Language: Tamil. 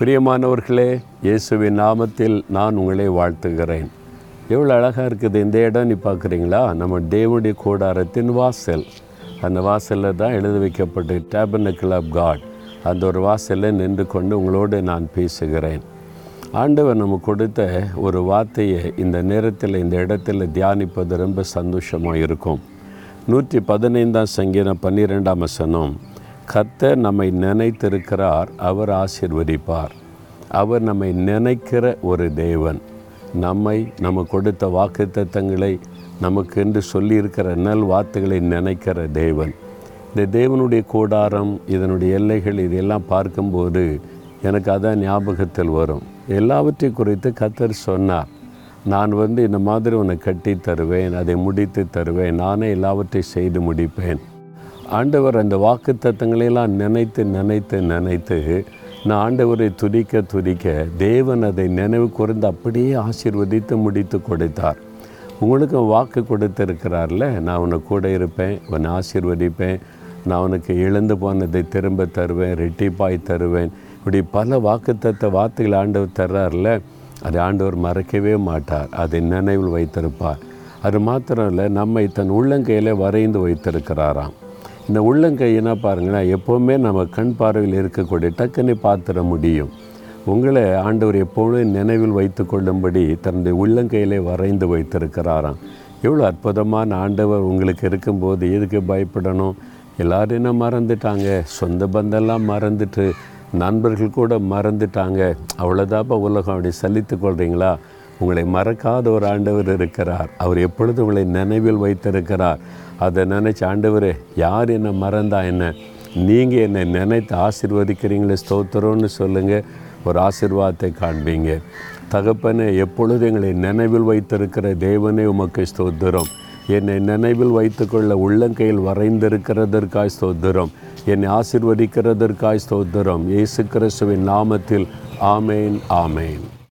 பிரியமானவர்களே இயேசுவின் நாமத்தில் நான் உங்களை வாழ்த்துகிறேன். எவ்வளோ அழகாக இருக்குது இந்த இடம் நீ பார்க்குறீங்களா? நம்ம தேவனுடைய கூடாரத்தின் வாசல். அந்த வாசலில் தான் எழுதி வைக்கப்பட்டு டேபனக்கிள் ஆஃப் காட் அந்த ஒரு வாசலில் நின்று கொண்டு உங்களோடு நான் பேசுகிறேன். ஆண்டவர் நம்ம கொடுத்த ஒரு வார்த்தையை இந்த நேரத்தில் இந்த இடத்துல தியானிப்பது ரொம்ப சந்தோஷமாக இருக்கும். நூற்றி பதினைந்தாம் சங்கீதம் பன்னிரெண்டாம் வசனம் கத்தர் நம்மை நினைத்திருக்கிறார் அவர் ஆசீர்வதிப்பார். அவர் நம்மை நினைக்கிற ஒரு தேவன். நம்மை நம்ம கொடுத்த வாக்குத்தத்தங்களை நமக்கு என்று சொல்லியிருக்கிற நல் வார்த்தைகளை நினைக்கிற தேவன். இந்த தேவனுடைய கூடாரம் இதனுடைய எல்லைகள் இதெல்லாம் பார்க்கும்போது எனக்கு அதான் ஞாபகத்தில் வரும். எல்லாவற்றையும் குறித்து கத்தர் சொன்னார். நான் வந்து இந்த மாதிரி உன்னை கட்டி தருவேன் அதை முடித்து தருவேன். நானே எல்லாவற்றையும் செய்து முடிப்பேன். ஆண்டவர் அந்த வாக்கு தத்தங்களையெல்லாம் நினைத்து நினைத்து நினைத்து நான் ஆண்டவரை துதிக்க துதிக்க தேவன் அதை நினைவு கூர்ந்து அப்படியே ஆசீர்வதித்து முடித்து கொடுத்தார். உங்களுக்கும் வாக்கு கொடுத்துருக்கிறார்ல நான் உன்னை கூட இருப்பேன் உன்னை ஆசீர்வதிப்பேன் நான் உனக்கு இழந்து போனதை திரும்ப தருவேன் ரெட்டிப்பாய் தருவேன். இப்படி பல வாக்குத்தத்த வார்த்தைகள் ஆண்டவர் தர்றார்ல அதை ஆண்டவர் மறக்கவே மாட்டார் அதை நினைவில் வைத்திருப்பார். அது மாத்திரம் இல்லை நம்மை தன் உள்ளங்கையில் வரைந்து வைத்திருக்கிறாராம். இந்த உள்ளங்கையினா பாருங்கன்னா எப்போவுமே நம்ம கண் பார்வையில் இருக்கக்கூடிய டக்குன்னு பார்த்துட முடியும். உங்களை ஆண்டவர் எப்பொழுதும் நினைவில் வைத்து கொள்ளும்படி தன்னுடைய உள்ளங்கையிலே வரைந்து வைத்திருக்கிறாராம். எவ்வளோ அற்புதமான ஆண்டவர் உங்களுக்கு இருக்கும்போது எதுக்கு பயப்படணும்? எல்லாரும் என்ன மறந்துட்டாங்க? சொந்த பந்தெல்லாம் மறந்துட்டு நண்பர்கள் கூட மறந்துட்டாங்க. அவ்வளோதாப்பா உலகம் அப்படி சலித்து கொள்கிறீங்களா உங்களை மறக்காத ஒரு ஆண்டவர் இருக்கிறார். அவர் எப்பொழுது உங்களை நினைவில் வைத்திருக்கிறார் அதை நினச்ச ஆண்டவர் யார் என்னை மறந்தா என்ன? நீங்கள் என்னை நினைத்து ஆசிர்வதிக்கிறீங்களே ஸ்தோத்திரம்னு சொல்லுங்கள் ஒரு ஆசிர்வாதத்தை காண்பீங்க. தகப்பனே எப்பொழுது எங்களை நினைவில் வைத்திருக்கிற தேவனே உமக்கு ஸ்தோத்திரம். என்னை நினைவில் வைத்துக்கொள்ள உள்ளங்கையில் வரைந்திருக்கிறதற்காய் ஸ்தோத்திரம். என்னை ஆசிர்வதிக்கிறதற்காய் ஸ்தோத்திரம். இயேசு கிறிஸ்துவின் நாமத்தில் ஆமேன் ஆமேன்.